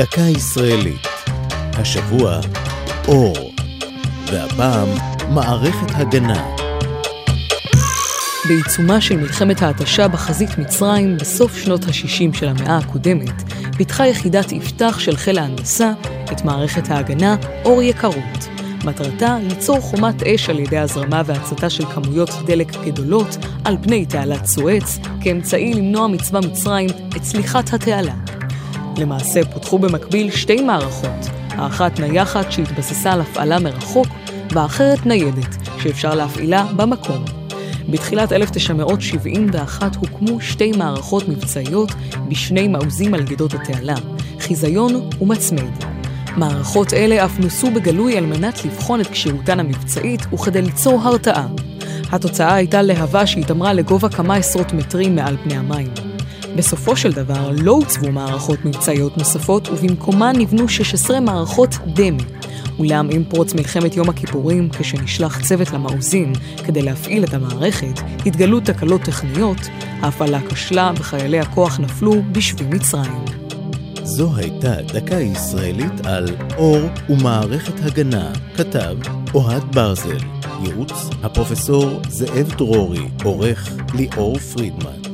דקה ישראלית. השבוע, אור. והפעם, מערכת הגנה. בעיצומה של מלחמת ההתשה בחזית מצרים בסוף שנות ה-60 של המאה הקודמת, פיתחה יחידת יפתח של חיל ההנדסה את מערכת ההגנה אור יקרות. מטרתה ליצור חומת אש על ידי הזרמה והצתה של כמויות דלק גדולות על פני תעלת סואץ, כאמצעי למנוע מצבא מצרים את צליחת התעלה. למעשה פותחו במקביל שתי מערכות, האחת נייחת שהתבססה על הפעלה מרחוק, והאחרת ניידת, שאפשר להפעילה במקום. בתחילת 1971 הוקמו שתי מערכות מבצעיות בשני מעוזים על גדות התעלה, חיזיון ומצמד. מערכות אלה אף נוסו בגלוי על מנת לבחון את כשירותן המבצעית וכדי ליצור הרתעה. התוצאה הייתה להבה שהתעמרה לגובה כמה עשרות מטרים מעל פני המים. בסופו של דבר לא הוצבו מערכות מבצעיות נוספות ובמקומן נבנו 16 מערכות דמה. אולם עם פרוץ מלחמת יום הכיפורים, כשנשלח צוות למעוזים כדי להפעיל את המערכת, התגלו תקלות טכניות, ההפעלה כשלה וחיילי הכוח נפלו בשבי מצרים. זו הייתה דקה ישראלית על אור ומערכת הגנה, כתב אוהד ברזל, ייעוץ הפרופסור זאב דרורי, עורך ליאור פרידמן.